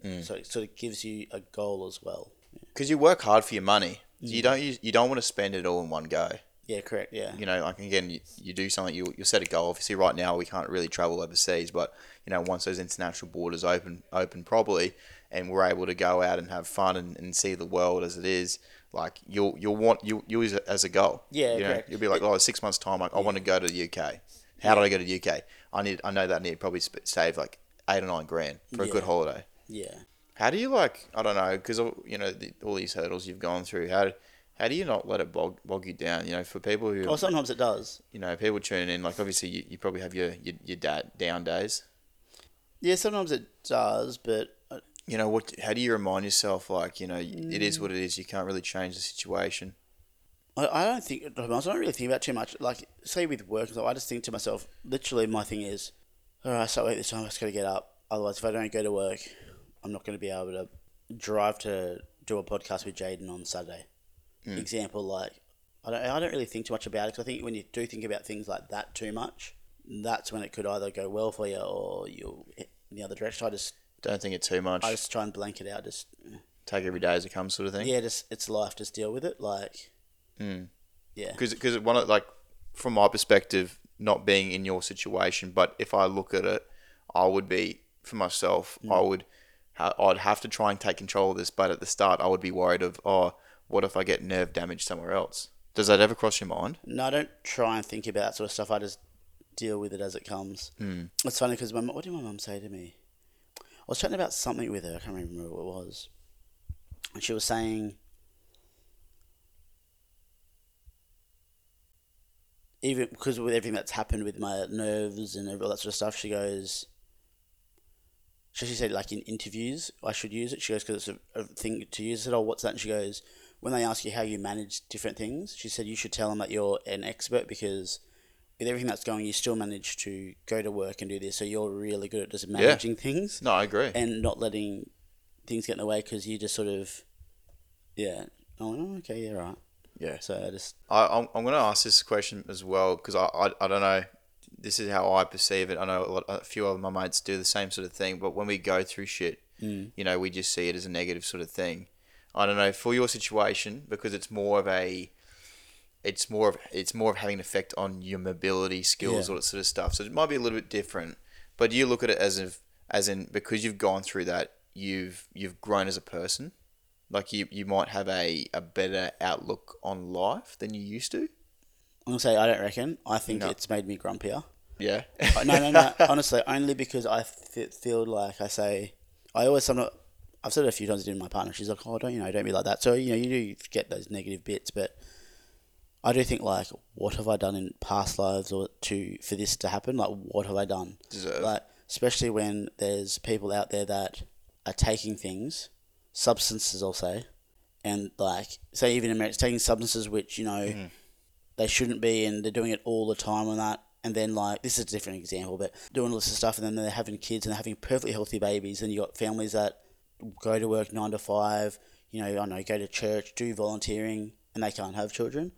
Mm. So it sort of gives you a goal as well. because you work hard for your money. You don't you, you don't want to spend it all in one go. Yeah, correct. Yeah, you know, like again, you, you do something, you, you set a goal. Obviously, right now we can't really travel overseas, but you know, once those international borders open open properly, and we're able to go out and have fun and, and see the world as it is, like you'll you'll want you you use it as a goal. Yeah, you know, you'll be like, oh, six months time, like, I want to go to the UK. How do I go to the UK? I need I know that I need to probably sp- save like eight or nine grand for a good holiday. yeah. How do you like? I don't know because you know the, all these hurdles you've gone through. How how do you not let it bog, bog you down? You know, for people who Well, sometimes it does. you know, people tune in, like obviously you, you probably have your, your, your dad down days. Yeah, sometimes it does, but You know, what? how do you remind yourself, like, you know, it is what it is, you can't really change the situation? I, I don't think I don't really think about too much. Like say with work, so I just think to myself, literally, my thing is, all right, so wait this time, I just got to get up. Otherwise, if I don't go to work, I'm not going to be able to drive to do a podcast with Jaden on Saturday. Hmm. Example, like I don't, I don't really think too much about it. 'cause I think when you do think about things like that too much, that's when it could either go well for you or you'll in the other direction. I just, Don't think it too much. I just try and blank it out. Just Take every day as it comes, sort of thing. yeah, just it's life. Just deal with it. Like Mm. yeah, Because because one of like from my perspective, not being in your situation, but if I look at it, I would be for myself. I would, ha- I'd have to try and take control of this. But at the start, I would be worried of, oh, what if I get nerve damage somewhere else? Does that ever cross your mind? No, I don't try and think about that sort of stuff. I just deal with it as it comes. Mm. It's funny because my what did my mum say to me? I was chatting about something with her. I can't remember what it was, and she was saying, even because with everything that's happened with my nerves and all that sort of stuff, she goes. She said, like in interviews, I should use it. She goes, because it's a, a thing to use. I said, oh, what's that? And she goes, when they ask you how you manage different things, she said you should tell them that you're an expert because with everything that's going, you still manage to go to work and do this. So you're really good at just managing things No, I agree. and not letting things get in the way because you just sort of, yeah. Oh, oh, okay, yeah, right. yeah. So I just, I, I'm, I'm going to ask this question as well because I, I, I don't know. This is how I perceive it. I know a, lot, a few of my mates do the same sort of thing, but when we go through shit, Mm. you know, we just see it as a negative sort of thing. I don't know for your situation because it's more of a, it's more of it's more of having an effect on your mobility skills, Yeah. all that sort of stuff. So it might be a little bit different, but you look at it as if as in because you've gone through that, you've you've grown as a person. Like you, you might have a, a better outlook on life than you used to. I'm to say I don't reckon. I think No. it's made me grumpier. Yeah. Uh, no, no, no. Honestly, only because I f- feel like I say, I always, I'm not, I've said it a few times to my partner. She's like, oh, don't, you know, don't be like that. So, you know, you do get those negative bits, but I do think, like, what have I done in past lives or to, for this to happen? Like, what have I done? Deserve. Like, especially when there's people out there that are taking things, substances, I'll say, and like say even Americans taking substances which you know mm-hmm. they shouldn't be, and they're doing it all the time on that. And then like this is a different example, but doing all this stuff, and then they're having kids and they're having perfectly healthy babies, and you got families that go to work nine to five, you know, I don't know, go to church, do volunteering, and they can't have children.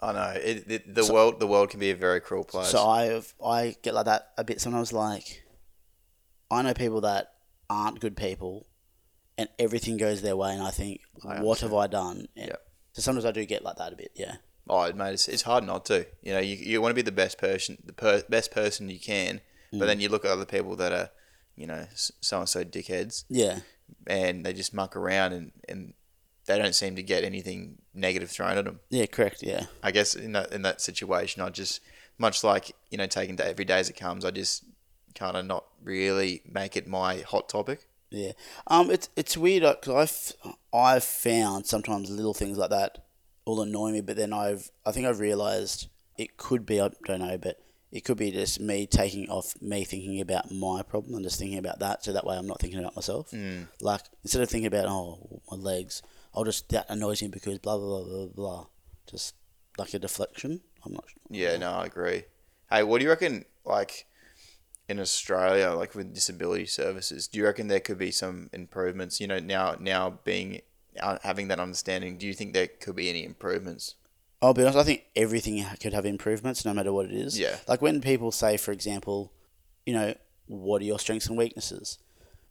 I know it, it, the world. The world can be a very cruel place. So I I get like that a bit sometimes. Like I know people that aren't good people, and everything goes their way, and I think, I what have I done? And Yep. So sometimes I do get like that a bit. Yeah. Oh, mate, it's, it's hard not to. You know, you, you want to be the best person, the per, best person you can, but mm. then you look at other people that are, you know, so and so dickheads, Yeah. and they just muck around, and, and they don't seem to get anything negative thrown at them. Yeah. Correct. Yeah. I guess in that in that situation, I just much like you know taking day every day as it comes, I just kind of not really make it my hot topic. Yeah. Um. It's it's weird because I've I've found sometimes little things like that will annoy me, but then I've I think I've realized it could be I don't know, but it could be just me taking off me thinking about my problem and just thinking about that, so that way I'm not thinking about myself. Mm. Like instead of thinking about oh my legs, I'll just that annoys me because blah blah blah blah blah. Just like a deflection. I'm not. sure. Yeah, no, I agree. Hey, what do you reckon? Like in Australia, like with disability services, do you reckon there could be some improvements? You know, now now being uh, having that understanding, do you think there could be any improvements? I'll be honest. I think everything could have improvements, no matter what it is. Yeah. Like when people say, for example, you know, what are your strengths and weaknesses?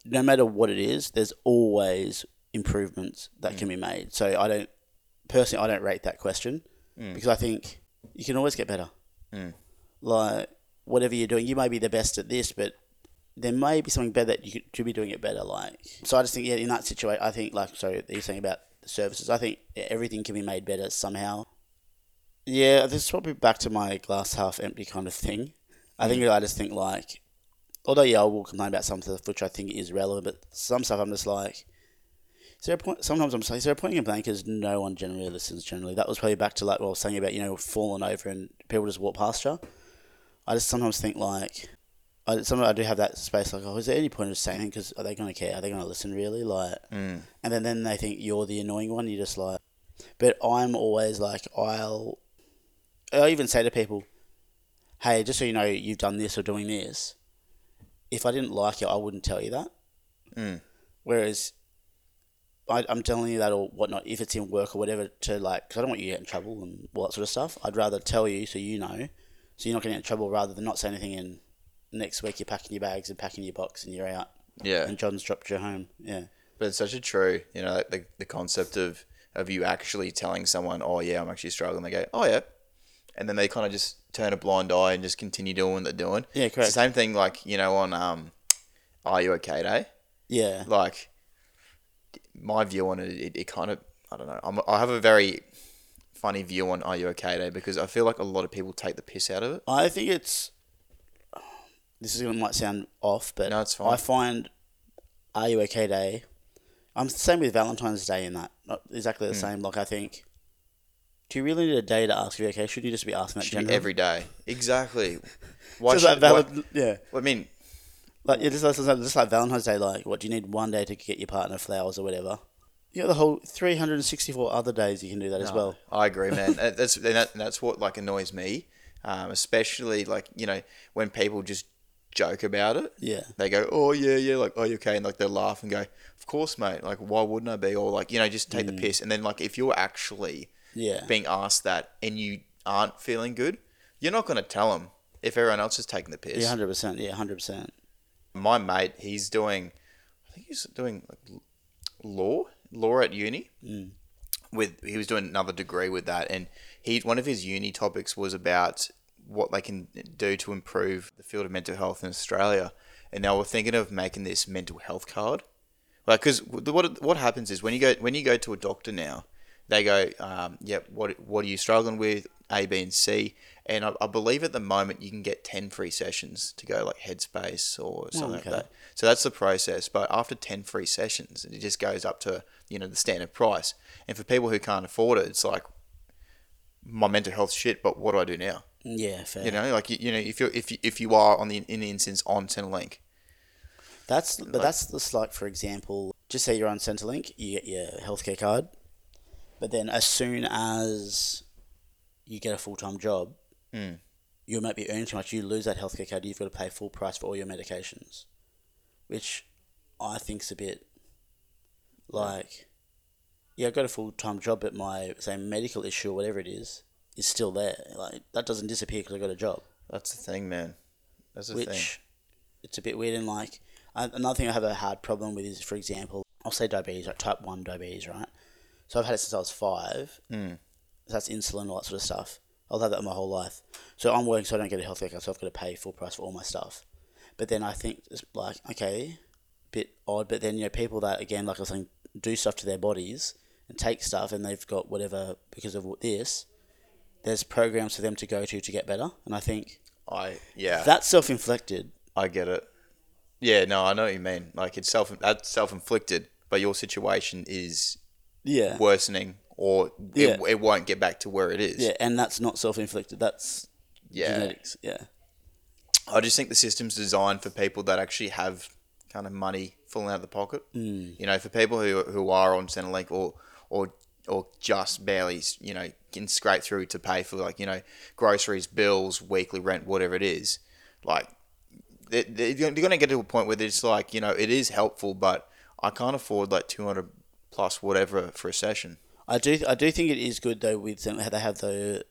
No matter what it is, there's always improvements that can mm. be made. So I don't personally, I don't rate that question mm. because I think you can always get better. Mm. Like whatever you're doing, you may be the best at this, but there may be something better that you could, should be doing it better. Like so, I just think yeah, in that situation, I think like sorry, you're saying about the services. I think yeah, everything can be made better somehow. Yeah, this is probably back to my glass half empty kind of thing. I think I just think like, although yeah, I will complain about some stuff which I think is relevant, but some stuff I'm just like, is there a point? Sometimes I'm saying, is there a point in blank? because no one generally listens. Generally, that was probably back to like what I was saying about you know falling over and people just walk past you. I just sometimes think like, I sometimes I do have that space like, oh, is there any point of saying because are they going to care? Are they going to listen really? Like, mm. and then then they think you're the annoying one. You're just like, but I'm always like, I'll, I even say to people, hey, just so you know, you've done this or doing this. If I didn't like it, I wouldn't tell you that. Mm. Whereas, I, I'm telling you that or whatnot, if it's in work or whatever, to like, because I don't want you to get in trouble and all that sort of stuff. I'd rather tell you so you know, so you're not getting in trouble rather than not say anything and next week you're packing your bags and packing your box and you're out. Yeah. And John's dropped you home. Yeah. But it's such a true, you know, like the, the concept of, of you actually telling someone, oh, yeah, I'm actually struggling. They go, oh, yeah. And then they kind of just turn a blind eye and just continue doing what they're doing. Yeah, It's correct. the same thing, like, you know, on um, Are You Okay Day? Yeah. Like, my view on it, it, it kind of, I don't know. I'm, I have a very funny view on Are You Okay Day because I feel like a lot of people take the piss out of it. I think it's. This is going to might sound off, but No, it's fine. I find Are You Okay Day. I'm the same with Valentine's Day in that. Not exactly the hmm. same. Like, I think. Do you really need a day to ask if you're okay? Shouldn't you just be asking that Should generally? every day. Exactly. Why Just like should, why- yeah. I mean, Like yeah, just, like- just like Valentine's Day, like what do you need one day to get your partner flowers or whatever? You got the whole three hundred and sixty-four other days you can do that as well. I agree, man. That's and that, that's what like annoys me, um, especially like you know when people just joke about it. Yeah. They go, oh yeah, yeah, like oh you okay, and like they laugh and go, of course, mate. Like why wouldn't I be? Or like you know just take the piss. And then like if you're actually Mm. Yeah. being asked that and you aren't feeling good, you're not gonna tell them if everyone else is taking the piss. Yeah, hundred percent. Yeah, hundred percent. My mate, he's doing, I think he's doing like law, law at uni. Mm. With he was doing another degree with that, and he one of his uni topics was about what they can do to improve the field of mental health in Australia, and they were thinking of making this mental health card. Like, because what what happens is when you go when you go to a doctor now, they go, um, "Yep, what what are you struggling with? A, B, and C." And I, I believe at the moment you can get ten free sessions to go like Headspace or oh, something okay. like that. So that's the process. But after ten free sessions, it just goes up to you know the standard price. And for people who can't afford it, it's like my mental health shit. But what do I do now? Yeah, fair. You know, like you, you know, if you're, if you, if you are on the in the instance on Centrelink, That's but that's just like for example, just say you're on Centrelink, you get your healthcare card, But then as soon as you get a full time job, Mm. you might be earning too much. You lose that healthcare card. You've got to pay full price for all your medications, which I think's a bit like, yeah, I've got a full time job, but my say medical issue or whatever it is is still there. Like that doesn't disappear because I got a job. That's the thing, man. That's the which thing. it's a bit weird. And like another thing I have a hard problem with is, for example, I'll say diabetes, like type one diabetes, right? So I've had it since I was five. Mm. So that's insulin, all that sort of stuff. I'll have that my whole life. So I'm working, so I don't get a health care, so I've got to pay full price for all my stuff. But then I think it's like okay, bit odd. But then you know people that again, like I was saying, do stuff to their bodies and take stuff, and they've got whatever because of this. There's programs for them to go to to get better, and I think I yeah. that's self-inflicted. I get it. Yeah, no, I know what you mean. Like it's self that's self inflicted, but your situation is Yeah. worsening, or Yeah. it, it won't get back to where it is. Yeah, and that's not self-inflicted. That's yeah. genetics. Yeah. I just think the system's designed for people that actually have kind of money falling out of the pocket. Mm. You know, for people who who are on Centrelink or or or just barely, you know, can scrape through to pay for like you know groceries, bills, weekly rent, whatever it is. Like they- they- you're going to get to a point where it's like you know it is helpful, but I can't afford like two hundred plus whatever for a session. I do. I do think it is good though with them. How they have the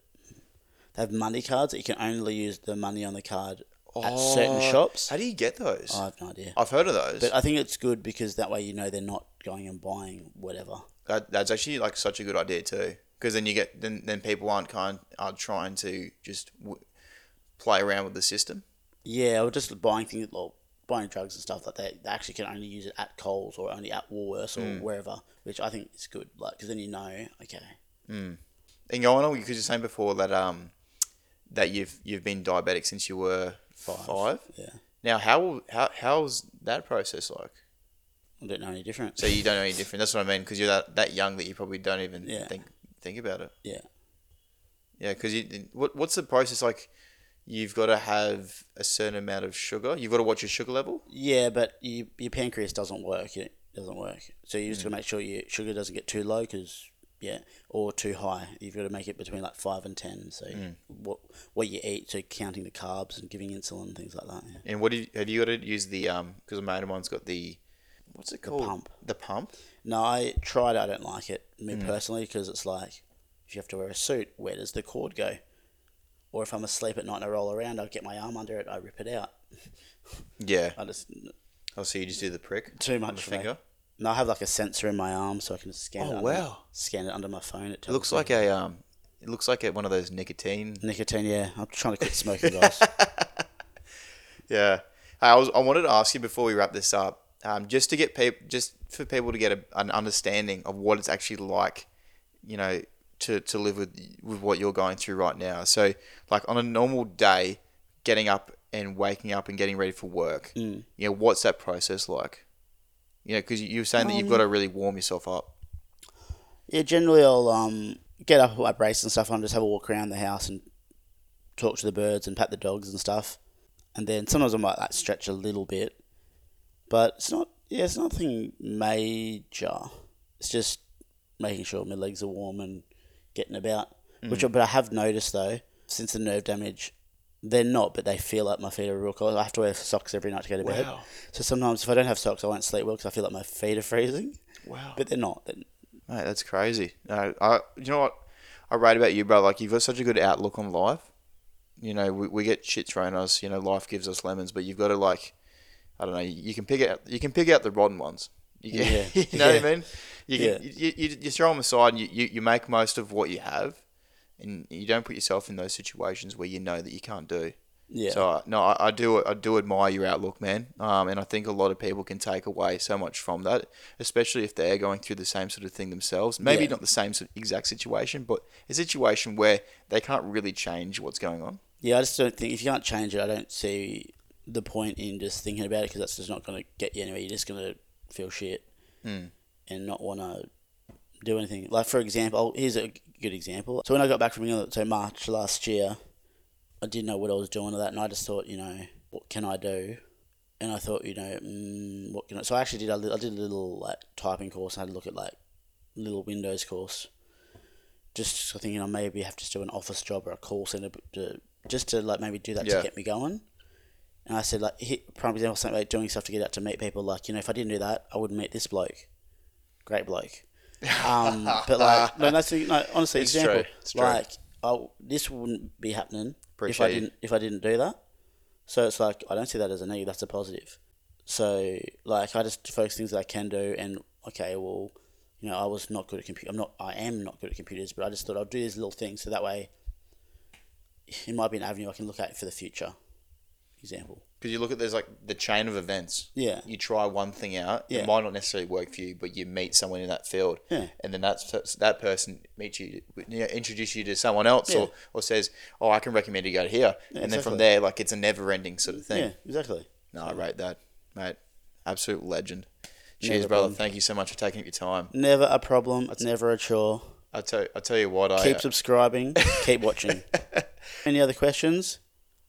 they have money cards that you can only use the money on the card at certain Oh, shops. How do you get those? I have no idea. I've heard of those. But I think it's good because that way you know they're not going and buying whatever. That that's actually like such a good idea too, because then you get then then people aren't kind are trying to just w- play around with the system. Yeah, or just buying things, like buying drugs and stuff like that. They actually can only use it at Coles or only at Woolworths or wherever, which I think is good. Like, because then you know, okay, And going on, because you're saying before that um that you've you've been diabetic since you were five. yeah, Now, how how how's that process like? I don't know any different. So you don't know any different. That's what I mean, because you're that, that young that you probably don't even Yeah. think think about it. yeah, Yeah, because you what what's the process like? You've got to have a certain amount of sugar. You've got to watch your sugar level. yeah, but you, your pancreas doesn't work. It doesn't work. So you just Hmm. got to make sure your sugar doesn't get too low, because yeah, or too high. You've got to make it between like five and ten. So Hmm. what what you eat, so counting the carbs and giving insulin and things like that. Yeah. And what do you, have you got to use the um? Because a mate of mine's got the what's it called? pump. The pump. No, I tried. it, I don't like it me Hmm. personally because it's like if you have to wear a suit, where does the cord go? Or if I'm asleep at night and I roll around, I get my arm under it, I rip it out. Yeah. I just Oh, so you just do the prick too much for me. finger. No, I have like a sensor in my arm so I can scan. Oh, it under, wow. Scan it under my phone. It, It looks like a um. It looks like a, one of those nicotine. nicotine. Yeah, I'm trying to quit smoking, guys. Yeah. I was. I wanted to ask you before we wrap this up, um, just to get people, just for people to get a, an understanding of what it's actually like, you know, to, to live with with what you're going through right now. So, like on a normal day, getting up and waking up and getting ready for work, Mm. you know, what's that process like? You know, because you were saying that you've got to really warm yourself up. yeah, generally I'll um get up with my brace and stuff and just have a walk around the house and talk to the birds and pat the dogs and stuff. And then sometimes I might like stretch a little bit, but it's not. Yeah, it's nothing major. It's just making sure my legs are warm and getting about. Which, mm. but I have noticed though, since the nerve damage, they're not, but they feel like my feet are real cold. I have to wear socks every night to go to bed. Wow. So sometimes if I don't have socks, I won't sleep well because I feel like my feet are freezing. Wow. But they're not. Mate, that's crazy. No, I, you know what I rate about you, bro? Like you've got such a good outlook on life. You know, we, we get shit thrown at us. You know, life gives us lemons, but you've got to like, I don't know. You can pick out. You can pick out the rotten ones. You, Yeah. you know what I mean? You, can, Yeah. you, you, you throw them aside and you, you, you make most of what you have, and you don't put yourself in those situations where you know that you can't do. yeah. So uh, no, I, I do I do admire your outlook, man. Um, and I think a lot of people can take away so much from that, especially if they're going through the same sort of thing themselves. Maybe Yeah. not the same sort- exact situation, but a situation where they can't really change what's going on. Yeah, I just don't think if you can't change it, I don't see the point in just thinking about it because that's just not going to get you anywhere. You're just going to feel shit Hmm. And not want to do anything. Like for example, here's a good example. So when I got back from England, so March last year, I didn't know what I was doing that, and I just thought, you know, what can I do? And I thought, you know, mm, what can I? So I actually did. a I did a little like typing course. I had to look at like little Windows course, just thinking I maybe have to do an office job or a call center, to, just to like maybe do that Yeah. to get me going. And I said like, hit, prime example, something like doing stuff to get out to meet people. Like you know, if I didn't do that, I wouldn't meet this bloke. Great bloke. Um, but like, no, that's no, honestly It's example. true. It's true. Like, oh, this wouldn't be happening if I didn't if I didn't do that. So it's like I don't see that as a negative. That's a positive. So like I just focus things that I can do, and okay, well, you know, I was not good at computer. I'm not. I am not good at computers, but I just thought I'd do these little things so that way it might be an avenue I can look at for the future. Example. Because you look at there's like the chain of events. Yeah. You try one thing out. Yeah. It might not necessarily work for you, but you meet someone in that field. Yeah. And then that's that person meets you, you know, introduce you to someone else, Yeah. or, or says, "Oh, I can recommend you go to here." and then from there, like it's a never-ending sort of thing. Yeah, exactly. No, I rate that, mate. Absolute legend. Cheers, Never brother. problem. Thank you so much for taking up your time. Never a problem. It's never a chore. I tell, I tell you what, I Keep uh, subscribing. keep watching. Any other questions?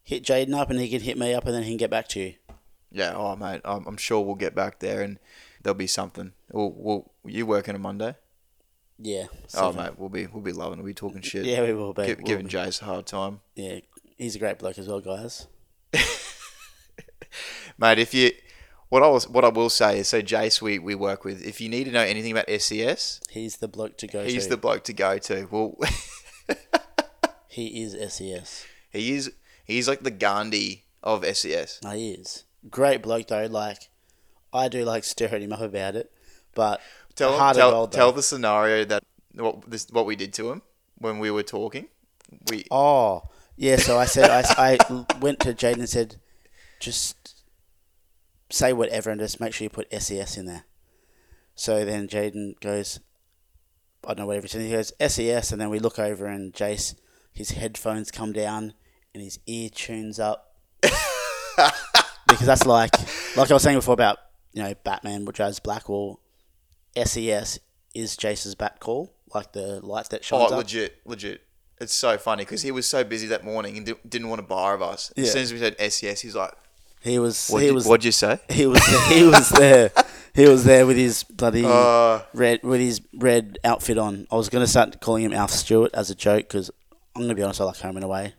Hit Jaden up, and he can hit me up, and then he can get back to you. yeah, oh mate, I'm, I'm sure we'll get back there and there'll be something. We'll, we'll, you working on Monday? Yeah. Oh seven. mate, we'll be we'll be loving. We'll be talking shit. Yeah, we will be. Gi- We'll giving be. Jace a hard time. Yeah, he's a great bloke as well, guys. mate. If you, what I was, what I will say is, so Jace, we, we work with. If you need to know anything about SES, He's the bloke to go he's to. the bloke to go to. Well, he is SES. he is he's like the Gandhi of SES. No, he is. Great bloke though. Like, I do like stirring him up about it, but Tell tell, gold, tell the scenario that what this what we did to him when we were talking. We Oh, yeah. So I said I, I went to Jaden and said, just say whatever and just make sure you put SES in there. So then Jaden goes, I don't know whatever he said. He goes SES, and then we look over and Jace, his headphones come down and his ear tunes up because that's like like I was saying before about you know Batman, which has black or SES is Jace's bat call, like the lights that shines oh up. legit legit. It's so funny because he was so busy that morning and didn't want to bar of us. As Yeah. soon as we said SES, he's like, He was "What he was what'd you say?" he was he was there. He was there with his bloody Uh, red with his red outfit on. I was gonna start calling him Alf Stewart as a joke because I'm gonna be honest, I like Home and Away.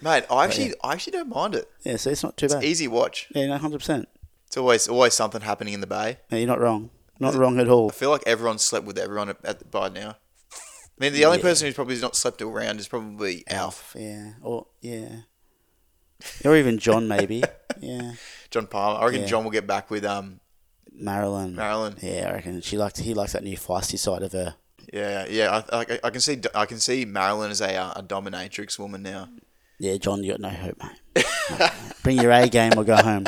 Mate, I actually I actually don't mind it. Yeah, so it's not too bad. Easy watch. Yeah, no, hundred percent. It's always always something happening in the bay. Yeah, you're not wrong. Not wrong at all. I feel like everyone's slept with everyone at, at by now. I mean, the only Yeah. person who's probably not slept around is probably Alf. Yeah. Or yeah. Or even John maybe. Yeah. John Palmer. I reckon Yeah. John will get back with um Marilyn. Marilyn. Yeah, I reckon she likes he likes that new feisty side of her. Yeah, yeah. I, I, I can see I can see Marilyn as a uh, a dominatrix woman now. Yeah, John, you got no hope, mate. Bring your A game or go home.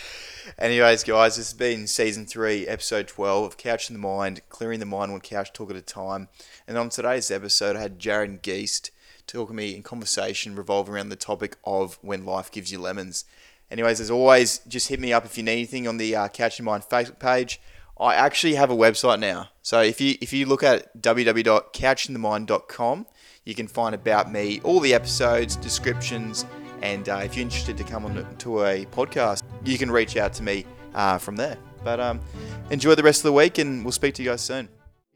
Anyways, guys, this has been season three, episode twelve of Couch in the Mind, clearing the mind one couch talk at a time. And on today's episode, I had Jared Geist talking to me in conversation revolving around the topic of when life gives you lemons. Anyways, as always, just hit me up if you need anything on the uh, Couch in the Mind Facebook page. I actually have a website now, so if you if you look at www.couchinthemind.com, you can find about me, all the episodes, descriptions, and uh, if you're interested to come on to a podcast, you can reach out to me uh, from there. But um, enjoy the rest of the week, and we'll speak to you guys soon.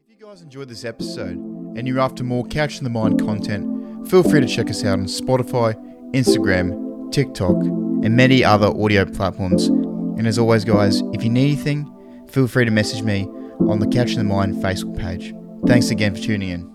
If you guys enjoyed this episode and you're after more Couch in the Mind content, feel free to check us out on Spotify, Instagram, TikTok, and many other audio platforms. And as always, guys, if you need anything, feel free to message me on the Couch in the Mind Facebook page. Thanks again for tuning in.